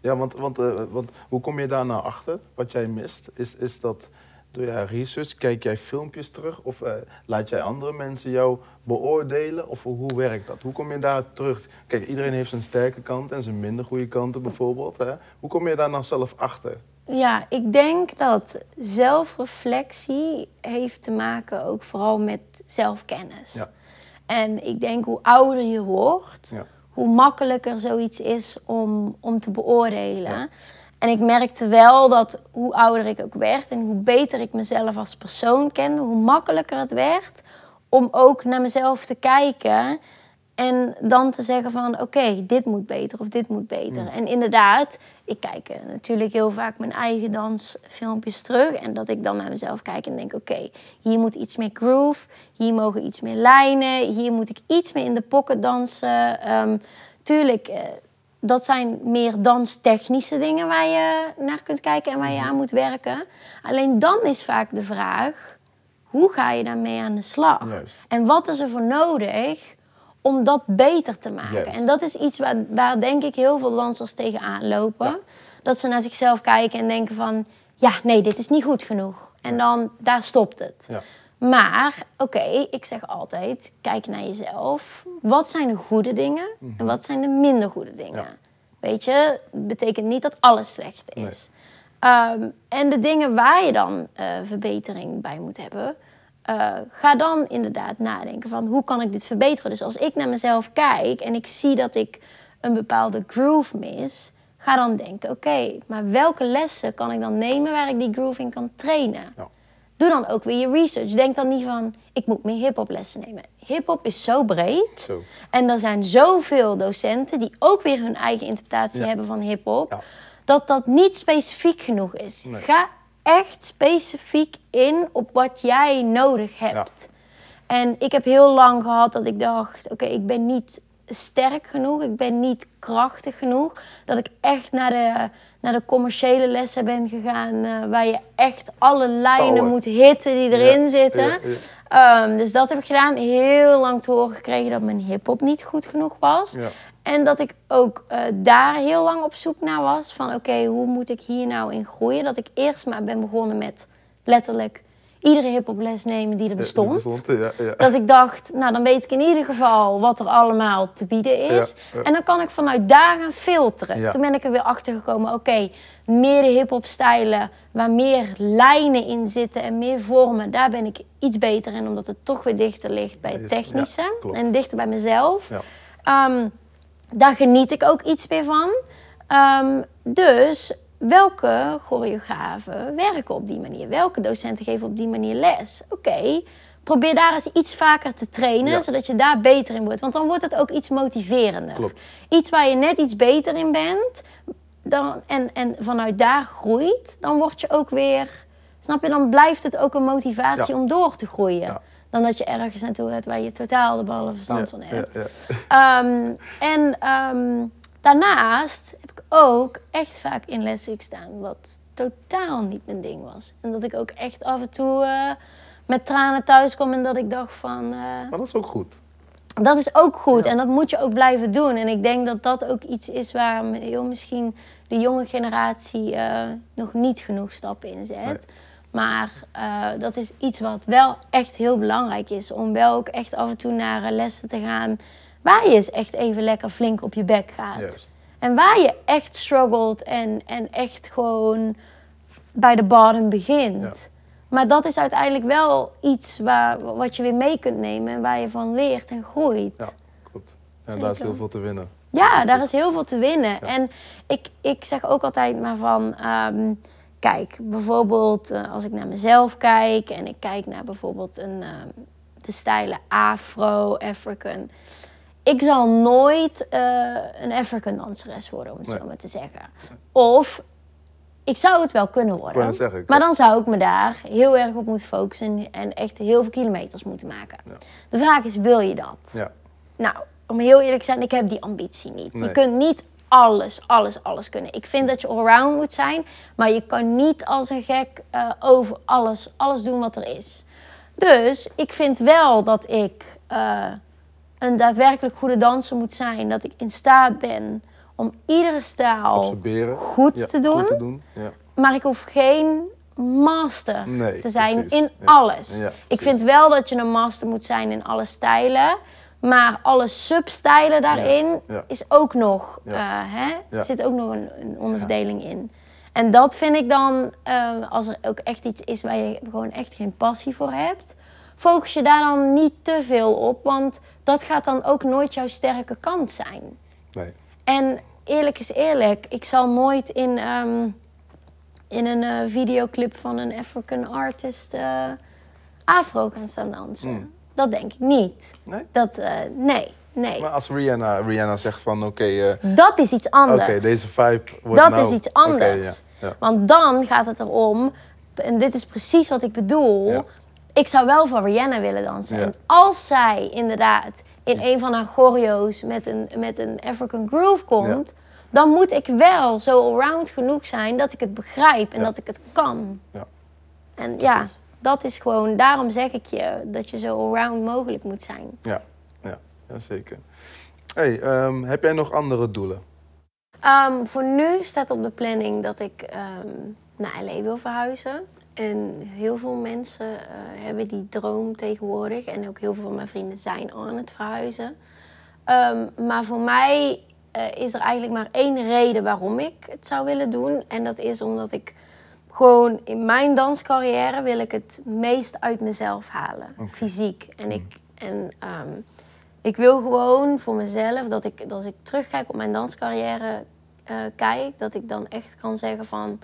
Ja, want, want, eh, want hoe kom je daar nou achter, wat jij mist? Is, is dat door jij research, kijk jij filmpjes terug? Of eh, laat jij andere mensen jou beoordelen? Of hoe werkt dat? Hoe kom je daar terug? Kijk, iedereen heeft zijn sterke kant en zijn minder goede kanten bijvoorbeeld. Hè? Hoe kom je daar nou zelf achter? Ja, ik denk dat zelfreflectie heeft te maken ook vooral met zelfkennis. Ja. En ik denk hoe ouder je wordt, Ja. hoe makkelijker zoiets is om, om te beoordelen. En ik merkte wel dat hoe ouder ik ook werd en hoe beter ik mezelf als persoon kende, hoe makkelijker het werd om ook naar mezelf te kijken En dan te zeggen van oké, dit moet beter of dit moet beter. En inderdaad, ik kijk eh, natuurlijk heel vaak mijn eigen dansfilmpjes terug. En dat ik dan naar mezelf kijk en denk oké, hier moet iets meer groove. Hier mogen iets meer lijnen. Hier moet ik iets meer in de pocket dansen. Ehm, tuurlijk, eh, dat zijn meer danstechnische dingen waar je naar kunt kijken en waar je aan moet werken. Alleen dan is vaak de vraag, hoe ga je daarmee aan de slag? Juist. En wat is er voor nodig om dat beter te maken? En dat is iets waar, waar denk ik heel veel dansers tegenaan lopen. Dat ze naar zichzelf kijken en denken van, ja, nee, dit is niet goed genoeg. En dan, daar stopt het. Ja. Maar, oké, ik zeg altijd, kijk naar jezelf. Wat zijn de goede dingen en wat zijn de minder goede dingen? Mhm. Ja. Weet je, betekent niet dat alles slecht is. Ehm, en de dingen waar je dan eh, verbetering bij moet hebben, eh, ga dan inderdaad nadenken van hoe kan ik dit verbeteren. Dus als ik naar mezelf kijk en ik zie dat ik een bepaalde groove mis, ga dan denken, oké, maar welke lessen kan ik dan nemen waar ik die groove in kan trainen? Ja. Doe dan ook weer je research. Denk dan niet van, ik moet meer hip-hop lessen nemen. Hip-hop is zo breed. Zo. En er zijn zoveel docenten die ook weer hun eigen interpretatie Ja. hebben van hip-hop. Ja. Dat dat niet specifiek genoeg is. Nee. Ga echt specifiek in op wat jij nodig hebt. En ik heb heel lang gehad dat ik dacht: oké, ik ben niet sterk genoeg, ik ben niet krachtig genoeg. Dat ik echt naar de, naar de commerciële lessen ben gegaan, eh, waar je echt alle lijnen moet hitten die erin Ja, zitten. ja. Ehm, dus dat heb ik gedaan. Heel lang te horen gekregen dat mijn hip-hop niet goed genoeg was. En dat ik ook eh, daar heel lang op zoek naar was. Van oké, hoe moet ik hier nou in groeien? Dat ik eerst maar ben begonnen met letterlijk iedere hip-hop les nemen die er bestond. Ja, bestond, ja, ja. Dat ik dacht, nou dan weet ik in ieder geval wat er allemaal te bieden is. En dan kan ik vanuit daar gaan filteren. Toen ben ik er weer achter gekomen, oké, meer de hip-hop stijlen waar meer lijnen in zitten en meer vormen. Daar ben ik iets beter in, omdat het toch weer dichter ligt bij het technische en dichter bij mezelf. Ja. Daar geniet ik ook iets meer van. Ehm, dus welke choreografen werken op die manier? Welke docenten geven op die manier les? Oké, probeer daar eens iets vaker te trainen, Ja. zodat je daar beter in wordt. Want dan wordt het ook iets motiverender. Klopt. Iets waar je net iets beter in bent dan, en, en vanuit daar groeit, dan word je ook weer... Snap je, dan blijft het ook een motivatie Ja. om door te groeien. Ja. Dan dat je ergens naartoe gaat waar je totaal de ballen verstand van hebt. Ehm, en ehm, daarnaast heb ik ook echt vaak in lessen gestaan wat totaal niet mijn ding was. En dat ik ook echt af en toe eh, met tranen thuis kwam en dat ik dacht van... eh, Maar dat is ook goed. dat is ook goed Ja. en dat moet je ook blijven doen. En ik denk dat dat ook iets is waar heel misschien de jonge generatie eh, nog niet genoeg stappen in zet. Nee. Maar eh, dat is iets wat wel echt heel belangrijk is. Om wel ook echt af en toe naar eh, lessen te gaan waar je eens echt even lekker flink op je bek gaat. Juist. En waar je echt struggelt en, en echt gewoon bij de bottom begint. Ja. Maar dat is uiteindelijk wel iets waar, wat je weer mee kunt nemen en waar je van leert en groeit. Ja, klopt. En daar is heel veel te winnen. Ja, daar is heel veel te winnen. En ik, ik zeg ook altijd maar van, ehm, kijk, bijvoorbeeld eh, als ik naar mezelf kijk en ik kijk naar bijvoorbeeld een, ehm, de stijlen Afro, African. Ik zal nooit eh, een African danseres worden, om het Nee. zo maar te zeggen. Of ik zou het wel kunnen worden. zeggen, Maar dan zou ik me daar heel erg op moeten focussen en echt heel veel kilometers moeten maken. Ja. De vraag is, wil je dat? Ja, Nou, om heel eerlijk te zijn, ik heb die ambitie niet. Nee. Je kunt niet alles, alles, alles kunnen. Ik vind dat je allround moet zijn, maar je kan niet als een gek eh, over alles, alles doen wat er is. Dus ik vind wel dat ik eh, een daadwerkelijk goede danser moet zijn. Dat ik in staat ben om iedere stijl goed Ja, te doen. Goed te doen. Ja. Maar ik hoef geen master Nee, te zijn precies. in Ja. alles. Ik vind wel dat je een master moet zijn in alle stijlen. Maar alle substijlen daarin is ook nog, eh, hè, zit ook nog een, een onderverdeling in. En dat vind ik dan, eh, als er ook echt iets is waar je gewoon echt geen passie voor hebt, focus je daar dan niet te veel op, want dat gaat dan ook nooit jouw sterke kant zijn. Nee. En eerlijk is eerlijk, ik zal nooit in, ehm, in een eh, videoclip van een African artist afro gaan staan dansen. Hmm. Dat denk ik niet. Nee? Dat, eh, nee, Nee. Maar als Rihanna, Rihanna zegt van oké, eh, Dat is iets anders. oké, deze vibe wordt Dat nou... is iets Oké, anders. ja, ja. Want dan gaat het erom, en dit is precies wat ik bedoel. Ja. Ik zou wel voor Rihanna willen dansen. Als zij inderdaad in een van haar choreo's met een, met een African groove komt, dan moet ik wel zo allround genoeg zijn dat ik het begrijp en dat ik het kan. Ja. En ja. Dat is gewoon, daarom zeg ik je dat je zo allround mogelijk moet zijn. Ja, ja, ja zeker. Hey, ehm, heb jij nog andere doelen? Ehm, voor nu staat op de planning dat ik ehm, naar LA wil verhuizen. En heel veel mensen eh, hebben die droom tegenwoordig. En ook heel veel van mijn vrienden zijn aan het verhuizen. Maar voor mij eh, is er eigenlijk maar één reden waarom ik het zou willen doen. En dat is omdat ik gewoon in mijn danscarrière wil ik het meest uit mezelf halen. Fysiek. En, ik, en ehm, ik wil gewoon voor mezelf dat ik, dat als ik terugkijk op mijn danscarrière eh, kijk, dat ik dan echt kan zeggen van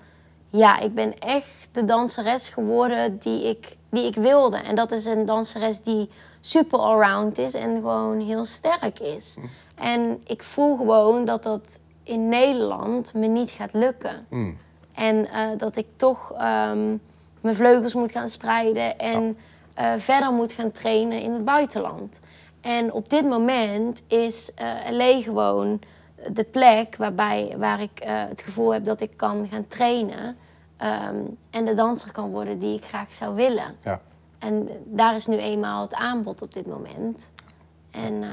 ja, ik ben echt de danseres geworden die ik, die ik wilde. En dat is een danseres die super allround is en gewoon heel sterk is. En ik voel gewoon dat dat in Nederland me niet gaat lukken. Hmm, En eh, dat ik toch ehm, mijn vleugels moet gaan spreiden en eh, verder moet gaan trainen in het buitenland. En op dit moment is LA gewoon de plek waarbij, waar ik het gevoel heb dat ik kan gaan trainen. ehm, en de danser kan worden die ik graag zou willen. Ja. En daar is nu eenmaal het aanbod op dit moment. En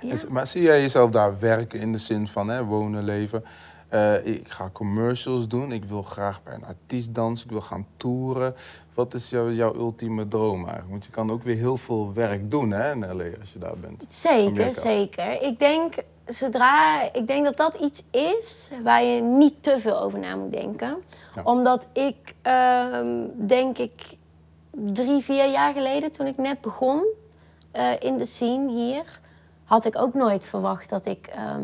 ja. Maar zie jij jezelf daar werken in de zin van hè, wonen, leven? Eh, ik ga commercials doen. Ik wil graag bij een artiest dansen. Ik wil gaan toeren. Wat is jouw, jouw ultieme droom eigenlijk? Want je kan ook weer heel veel werk doen hè, in LA als je daar bent. Zeker, Amerika. zeker. Ik denk, zodra, ik denk dat dat iets is waar je niet te veel over na moet denken. Ja. Omdat ik, ehm, denk ik, drie, vier jaar geleden, toen ik net begon eh, in de scene hier, had ik ook nooit verwacht dat ik ehm,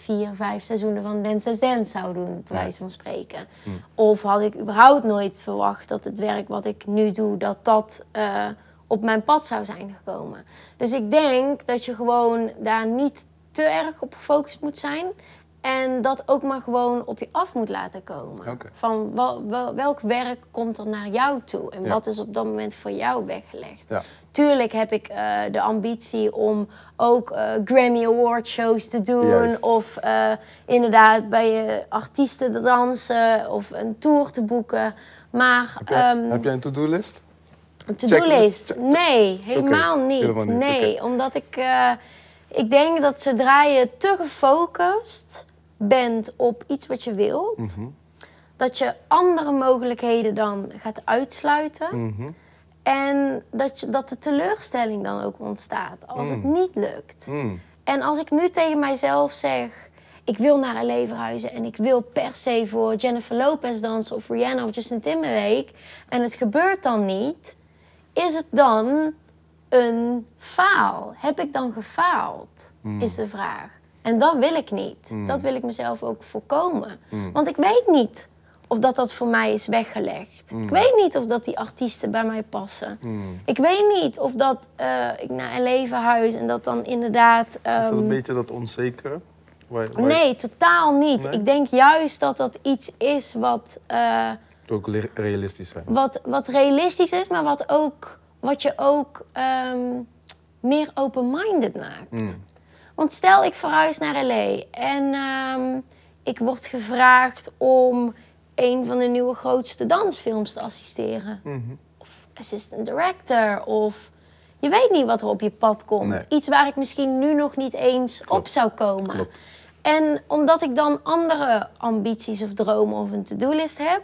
vier, vijf seizoenen van Dance Dance Dance zou doen, bij wijze van spreken. Hm. Of had ik überhaupt nooit verwacht dat het werk wat ik nu doe, dat dat eh, op mijn pad zou zijn gekomen. Dus ik denk dat je gewoon daar niet te erg op gefocust moet zijn. En dat ook maar gewoon op je af moet laten komen. Van wel, wel- welk werk komt er naar jou toe? En Ja. wat is op dat moment voor jou weggelegd? Ja. Tuurlijk heb ik eh, de ambitie om ook eh, Grammy Award shows te doen. Juist. Of eh, inderdaad bij eh, artiesten te dansen. Of een tour te boeken. Maar Heb jij, ehm, heb jij een to-do-list? een to-do-list? Nee, helemaal niet. helemaal niet, Nee, omdat ik, ik denk dat zodra je te gefocust bent op iets wat je wilt, Mhm, dat je andere mogelijkheden dan gaat uitsluiten. mhm, En dat, je, dat de teleurstelling dan ook ontstaat als het Mm. niet lukt. mm. En als ik nu tegen mijzelf zeg, ik wil naar LA verhuizen en ik wil per se voor Jennifer Lopez dansen of Rihanna of Justin Timberlake en het gebeurt dan niet, is het dan een faal? Heb ik dan gefaald? Mm. Is de vraag. En dat wil ik niet. Mm. Dat wil ik mezelf ook voorkomen. Mm. Want ik weet niet of dat, dat voor mij is weggelegd. Mm. Ik weet niet of dat die artiesten bij mij passen. Mm. Ik weet niet of dat eh, ik naar LA verhuis en dat dan inderdaad. Is dat ehm, een beetje dat onzekere? Waar, waar nee, totaal niet. Nee? Ik denk juist dat dat iets is wat, het ook realistisch zijn. wat, wat realistisch is, maar wat, ook, wat je ook ehm, meer open-minded maakt. Mm. Want stel ik verhuis naar LA en ehm, ik word gevraagd om een van de nieuwe grootste dansfilms te assisteren. Mhm. assistant director of je weet niet wat er op je pad komt. Nee. Iets waar ik misschien nu nog niet eens op zou komen. Klopt. En omdat ik dan andere ambities of dromen of een to-do-list heb,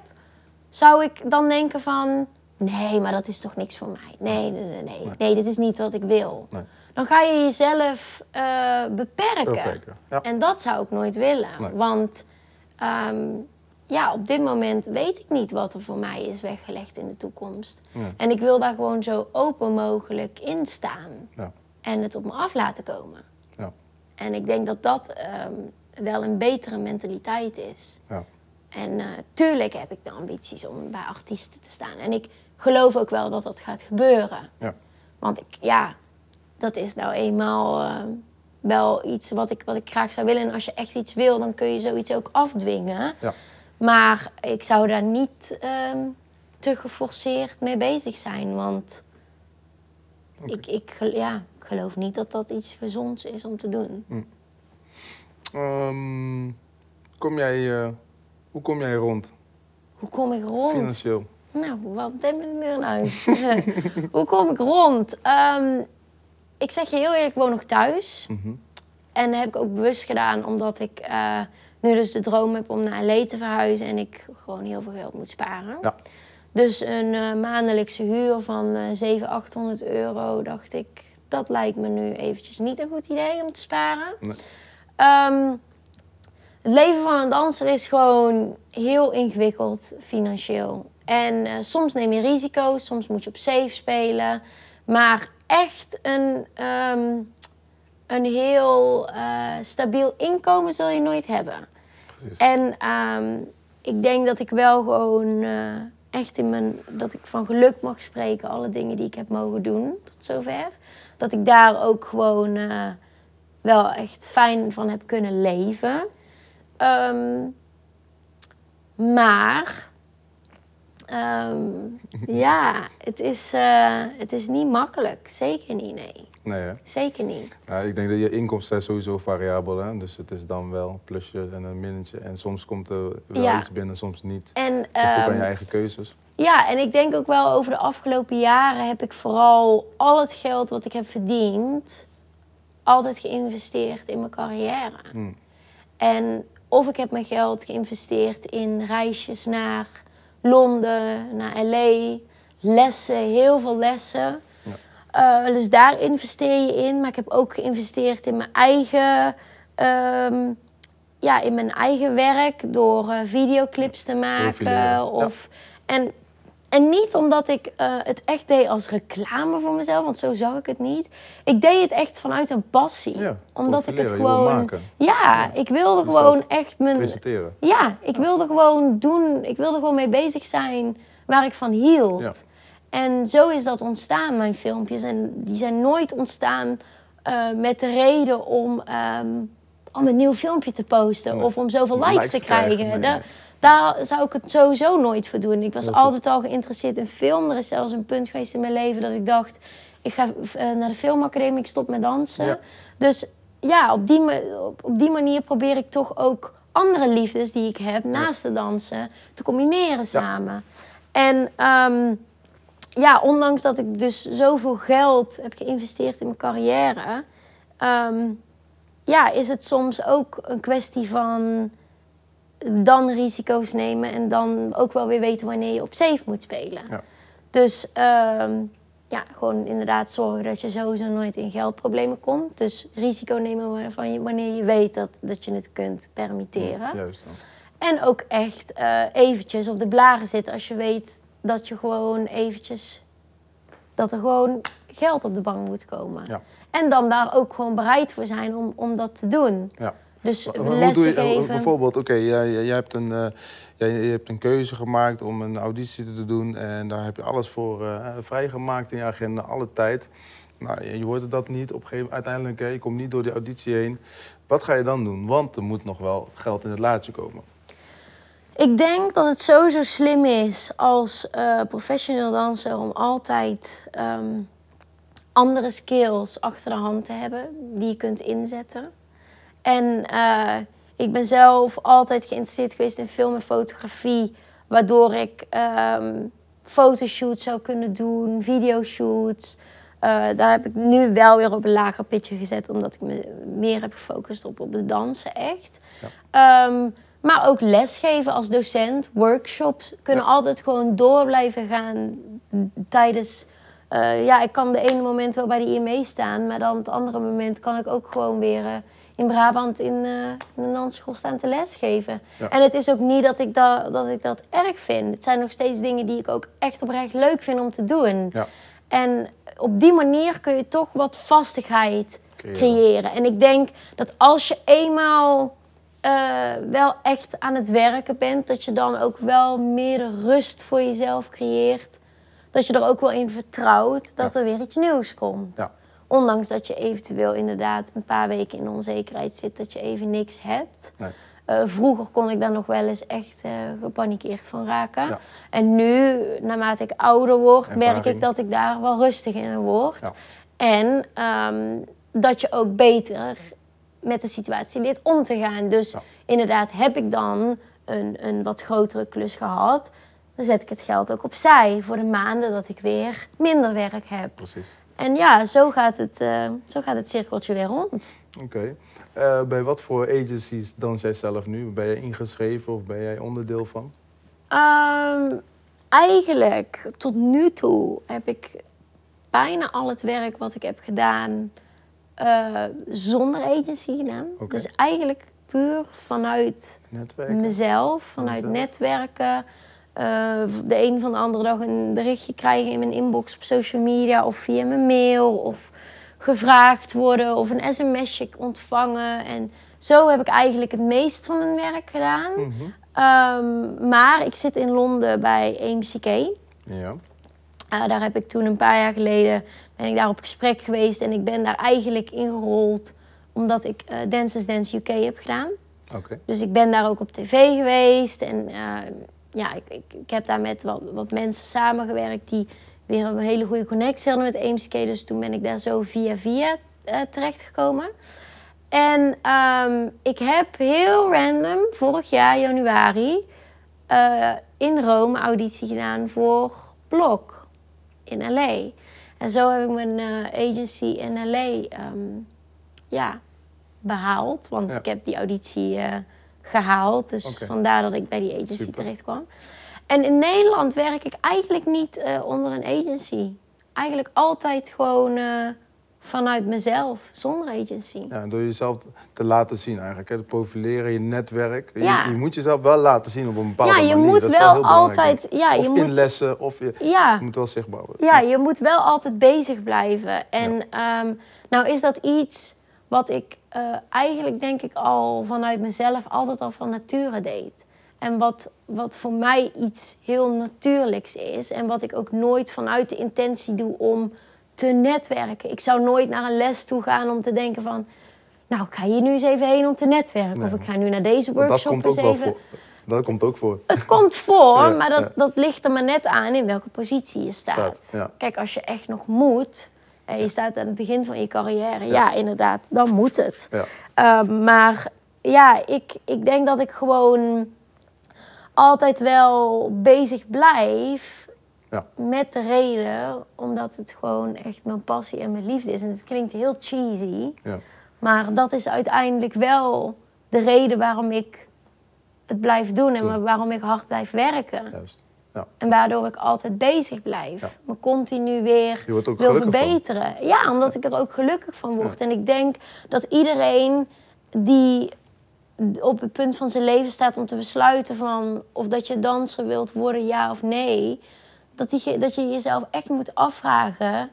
zou ik dan denken van nee, maar dat is toch niks voor mij. Nee, nee, nee, nee. Nee, dit is niet wat ik wil. Nee. Dan ga je jezelf eh, beperken. Beperken. Ja. En dat zou ik nooit willen. Want ehm, ja, op dit moment weet ik niet wat er voor mij is weggelegd in de toekomst. Ja. En ik wil daar gewoon zo open mogelijk in staan. Ja. En het op me af laten komen. Ja. En ik denk dat dat ehm, wel een betere mentaliteit is. Ja. En eh, tuurlijk heb ik de ambities om bij artiesten te staan. En ik geloof ook wel dat dat gaat gebeuren. Ja. Want ik, ja, dat is nou eenmaal eh, wel iets wat ik, wat ik graag zou willen. En als je echt iets wil, dan kun je zoiets ook afdwingen. Maar ik zou daar niet ehm, te geforceerd mee bezig zijn. Want ik, ik, ja, ik geloof niet dat dat iets gezonds is om te doen. Ehm, kom jij, eh, hoe kom jij rond, Hoe kom ik rond? financieel? Nou, wat heb ik er nou? Hoe kom ik rond? Ehm, ik zeg je heel eerlijk, ik woon nog thuis. Mhm. En dat heb ik ook bewust gedaan, omdat ik eh, nu dus de droom heb om naar LA te verhuizen en ik gewoon heel veel geld moet sparen. Ja. Dus een eh, maandelijkse huur van eh 700, 800 euro, dacht ik, dat lijkt me nu eventjes niet een goed idee om te sparen. Nee. Ehm, het leven van een danser is gewoon heel ingewikkeld financieel. En eh, soms neem je risico's, soms moet je op safe spelen. Maar echt een, ehm, een heel eh, stabiel inkomen zul je nooit hebben. Precies. En ehm, ik denk dat ik wel gewoon eh, echt in mijn... Dat ik van geluk mag spreken, alle dingen die ik heb mogen doen tot zover. Dat ik daar ook gewoon eh, wel echt fijn van heb kunnen leven. Ehm, maar... ehm, ja, het is, het is niet makkelijk. Zeker niet, nee. Nee, hè? Zeker niet. Ja, ik denk dat je inkomsten is sowieso variabel, hè? dus het is dan wel een plusje en een minnetje. En soms komt er wel Ja. iets binnen, soms niet. En, Ligt ook aan ehm, je eigen keuzes. Ja, en ik denk ook wel over de afgelopen jaren heb ik vooral al het geld wat ik heb verdiend altijd geïnvesteerd in mijn carrière. Hmm. En of ik heb mijn geld geïnvesteerd in reisjes naar Londen, naar LA, lessen, heel veel lessen. Dus daar investeer je in. Maar ik heb ook geïnvesteerd in mijn eigen, ehm, ja, in mijn eigen werk door eh, videoclips te maken. Of, en, en niet omdat ik eh, het echt deed als reclame voor mezelf, want zo zag ik het niet. Ik deed het echt vanuit een passie. Ja, omdat ik het gewoon. Ja, ik wilde Jezelf gewoon echt mijn. Presenteren. Ja, ik wilde gewoon doen, ik wilde gewoon mee bezig zijn waar ik van hield. En zo is dat ontstaan, mijn filmpjes. En die zijn nooit ontstaan eh, met de reden om, ehm, om een nieuw filmpje te posten Nee. of om zoveel likes, likes te krijgen, nee. Daar zou ik het sowieso nooit voor doen. Ik was goed. altijd al geïnteresseerd in film. Er is zelfs een punt geweest in mijn leven dat ik dacht, ik ga eh, naar de filmacademie, ik stop met dansen. Ja. Dus ja, op die, op die manier probeer ik toch ook andere liefdes die ik heb naast de dansen te combineren samen. En ehm, ja, ondanks dat ik dus zoveel geld heb geïnvesteerd in mijn carrière, ehm, ja, is het soms ook een kwestie van dan risico's nemen en dan ook wel weer weten wanneer je op safe moet spelen. Ja. Dus ehm, ja, gewoon inderdaad zorgen dat je sowieso nooit in geldproblemen komt. Dus risico nemen waarvan je, wanneer je weet dat, dat je het kunt permitteren. Juist. dan. En ook echt eh, eventjes op de blaren zitten als je weet dat je gewoon eventjes... Dat er gewoon geld op de bank moet komen. Ja. En dan daar ook gewoon bereid voor zijn om, om dat te doen. Ja. Dus Maar Hoe doe lessen je, eh, geven. bijvoorbeeld, oké, jij, jij, jij hebt een, eh, jij, je hebt een keuze gemaakt om een auditie te doen en daar heb je alles voor eh, vrijgemaakt in je agenda, alle tijd. Nou, je je hoort dat niet, op een gegeven uiteindelijk, hè, je komt niet door die auditie heen. Wat ga je dan doen? Want er moet nog wel geld in het laadje komen. Ik denk dat het sowieso slim is als eh professioneel danser om altijd ehm, andere skills achter de hand te hebben die je kunt inzetten. En eh, ik ben zelf altijd geïnteresseerd geweest in film en fotografie, waardoor ik ehm fotoshoots zou kunnen doen, videoshoots. Eh, daar heb ik nu wel weer op een lager pitje gezet, omdat ik me meer heb gefocust op, op het dansen echt. Ehm, maar ook lesgeven als docent, workshops kunnen altijd gewoon door blijven gaan tijdens. eh, ja, ik kan de ene moment wel bij de IME staan, maar dan het andere moment kan ik ook gewoon weer eh, in Brabant in, eh, in een dansschool staan te lesgeven. Ja. En het is ook niet dat ik, dat, dat ik dat erg vind. Het zijn nog steeds dingen die ik ook echt oprecht leuk vind om te doen. Ja. En op die manier kun je toch wat vastigheid Creëren. creëren. En ik denk dat als je eenmaal eh, wel echt aan het werken bent, dat je dan ook wel meer de rust voor jezelf creëert. Dat je er ook wel in vertrouwt dat er weer iets nieuws komt. Ja. Ondanks dat je eventueel inderdaad een paar weken in onzekerheid zit, dat je even niks hebt. Nee. Eh, vroeger kon ik daar nog wel eens echt eh, gepanikeerd van raken. Ja. En nu, naarmate ik ouder word, merk ik dat ik daar wel rustig in word. En ehm, dat je ook beter met de situatie leert om te gaan. Dus Ja. inderdaad, heb ik dan een, een wat grotere klus gehad, dan zet ik het geld ook opzij voor de maanden dat ik weer minder werk heb. Precies. En ja, zo gaat het, eh, zo gaat het cirkeltje weer rond. Oké. Eh, bij wat voor agencies dans jij zelf nu? Ben je ingeschreven of ben jij onderdeel van? Ehm, eigenlijk, tot nu toe heb ik bijna al het werk wat ik heb gedaan eh, zonder agency gedaan. Dus eigenlijk puur vanuit Netwerken? mezelf, vanuit netwerken. eh, de een van de andere dag een berichtje krijgen in mijn inbox op social media of via mijn mail of gevraagd worden of een sms'je ontvangen. En zo heb ik eigenlijk het meest van mijn werk gedaan. Mhm. Ehm, maar ik zit in Londen bij AMCK. Ja. Uh, daar heb ik toen een paar jaar geleden ben ik daar op gesprek geweest en ik ben daar eigenlijk ingerold omdat ik eh Dances Dance UK heb gedaan. Oké. Dus ik ben daar ook op tv geweest en eh, ja, ik, ik, ik heb daar met wat, wat mensen samengewerkt die weer een hele goede connectie hadden met AMCK. Dus toen ben ik daar zo via via eh, terechtgekomen. En ehm, ik heb heel random vorig jaar januari in Rome auditie gedaan voor Blok in LA. En zo heb ik mijn eh, agency in LA ehm, ja, behaald. Want Ja. ik heb die auditie eh, gehaald. Dus vandaar dat ik bij die agency Super. terecht kwam. En in Nederland werk ik eigenlijk niet eh, onder een agency. Eigenlijk altijd gewoon vanuit mezelf, zonder agency. Ja, door jezelf te laten zien eigenlijk. Hè? Te profileren, je netwerk. Je- Ja. Je, moet jezelf wel laten zien op een bepaalde Ja, manier. je moet wel altijd- ja, je of moet- in lessen, of je, Ja. je moet wel zichtbaar worden. Ja, je moet wel altijd bezig blijven. En ehm, nou is dat iets wat ik eh, eigenlijk denk ik al vanuit mezelf altijd al van nature deed. En wat, wat voor mij iets heel natuurlijks is. En wat ik ook nooit vanuit de intentie doe om te netwerken. Ik zou nooit naar een les toe gaan om te denken van... Nou, ik ga hier nu eens even heen om te netwerken. Of ik ga nu naar deze Want dat workshop komt ook eens wel even... voor. Dat komt ook voor. Het komt voor, Ja, maar dat, ja. dat ligt er maar net aan in welke positie je staat. Staat, ja. Kijk, als je echt nog moet en je staat aan het begin van je carrière, ja, inderdaad, dan moet het. Ehm, maar ja, ik, ik denk dat ik gewoon altijd wel bezig blijf Ja. met de reden, omdat het gewoon echt mijn passie en mijn liefde is. En het klinkt heel cheesy, Ja. maar dat is uiteindelijk wel de reden waarom ik het blijf doen en Doen. waarom ik hard blijf werken. Juist. Ja. En waardoor ik altijd bezig blijf. Ja. Me continu weer wil van. verbeteren. Ja, omdat ik er ook gelukkig van word. En ik denk dat iedereen die op het punt van zijn leven staat om te besluiten van of dat je danser wilt worden, ja of nee. Dat, die, dat je jezelf echt moet afvragen,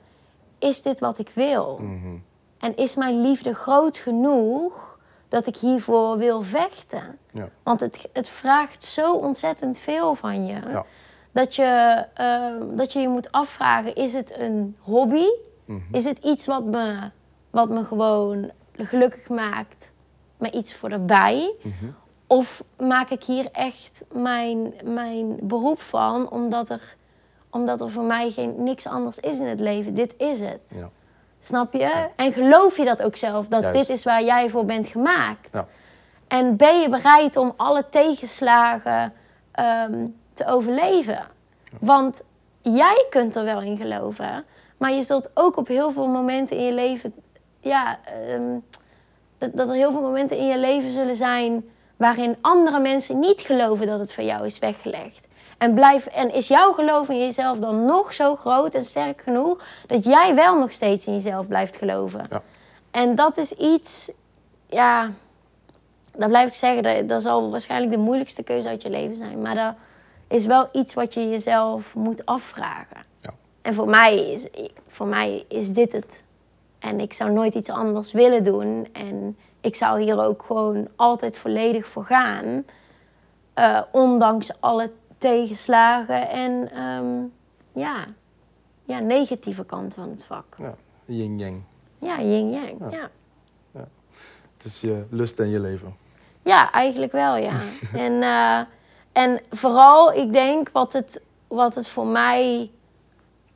is dit wat ik wil? Mhm. En is mijn liefde groot genoeg dat ik hiervoor wil vechten? Ja. Want het, het vraagt zo ontzettend veel van je. Ja. Dat, je ehm, dat je je moet afvragen, is het een hobby? Mhm. Is het iets wat me, wat me gewoon gelukkig maakt, maar iets voor erbij? Mhm. Of maak ik hier echt mijn, mijn beroep van, omdat er, omdat er voor mij geen, niks anders is in het leven? Dit is het. Ja. Snap je? En geloof je dat ook zelf, dat Juist. dit is waar jij voor bent gemaakt? Ja. En ben je bereid om alle tegenslagen ehm, te overleven? Want jij kunt er wel in geloven, maar je zult ook op heel veel momenten in je leven, ja, ehm, dat, dat er heel veel momenten in je leven zullen zijn waarin andere mensen niet geloven dat het voor jou is weggelegd. En, blijf, en is jouw geloof in jezelf dan nog zo groot en sterk genoeg dat jij wel nog steeds in jezelf blijft geloven? Ja. En dat is iets, ja, dan blijf ik zeggen, dat, dat zal waarschijnlijk de moeilijkste keuze uit je leven zijn. Maar dat is wel iets wat je jezelf moet afvragen. Ja. En voor mij, is, voor mij is dit het. En ik zou nooit iets anders willen doen. En ik zou hier ook gewoon altijd volledig voor gaan. Eh, ondanks alle tegenslagen en ehm, ja, ja, negatieve kanten van het vak. Ja. Yin-yang. Ja, yin-yang. Ja. Ja. Het is je lust en je leven. Ja, eigenlijk wel, ja. en, eh, en vooral, ik denk, wat het, wat het voor mij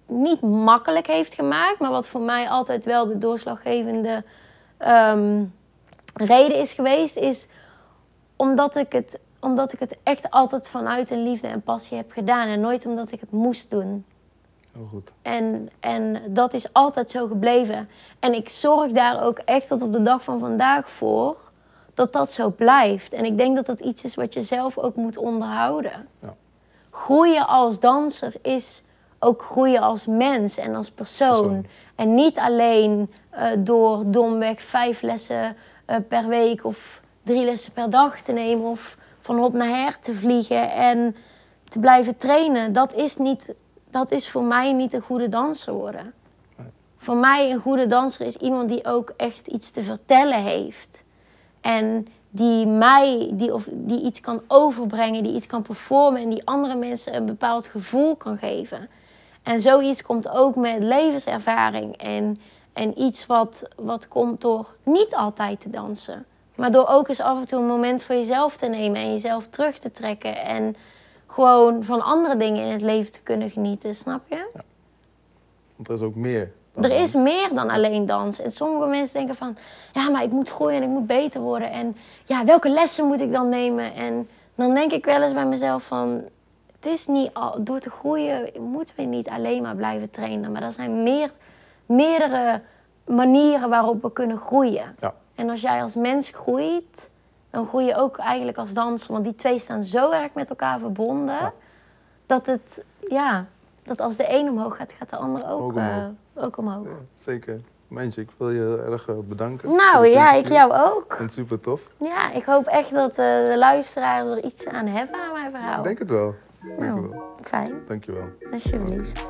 niet makkelijk heeft gemaakt, maar wat voor mij altijd wel de doorslaggevende ehm, reden is geweest, is omdat ik, het, omdat ik het echt altijd vanuit een liefde en passie heb gedaan en nooit omdat ik het moest doen. Heel goed. En, en dat is altijd zo gebleven. En ik zorg daar ook echt tot op de dag van vandaag voor dat dat zo blijft. En ik denk dat dat iets is wat je zelf ook moet onderhouden. Ja. Groeien als danser is ook groeien als mens en als persoon. Persoon. En niet alleen eh, door domweg vijf lessen eh, per week of drie lessen per dag te nemen of van hop naar her te vliegen en te blijven trainen. Dat is, niet, dat is voor mij niet een goede danser worden. Voor mij een goede danser is iemand die ook echt iets te vertellen heeft. En die mij, die, of, die iets kan overbrengen, die iets kan performen en die andere mensen een bepaald gevoel kan geven. En zoiets komt ook met levenservaring en, en iets wat, wat komt door niet altijd te dansen. Maar door ook eens af en toe een moment voor jezelf te nemen en jezelf terug te trekken. En gewoon van andere dingen in het leven te kunnen genieten, snap je? Want er is ook meer. dan Er is meer dan alleen dans. En sommige mensen denken van, ja, maar ik moet groeien en ik moet beter worden. En ja, welke lessen moet ik dan nemen? En dan denk ik wel eens bij mezelf van, het is niet al, door te groeien moeten we niet alleen maar blijven trainen. Maar er zijn meer, meerdere manieren waarop we kunnen groeien. Ja. En als jij als mens groeit, dan groei je ook eigenlijk als danser. Want die twee staan zo erg met elkaar verbonden, Ja. dat het, ja, dat als de een omhoog gaat, gaat de ander ook, Ook eh, omhoog. ook omhoog. Ja, zeker. Mensje, ik wil je heel erg eh, bedanken. Nou ja, ik jou ook. Ik vind het super tof. Ja, ik hoop echt dat eh, de luisteraars er iets aan hebben aan mijn verhaal. Ik denk het wel. Nou. het wel. Fijn, Dankjewel. alsjeblieft.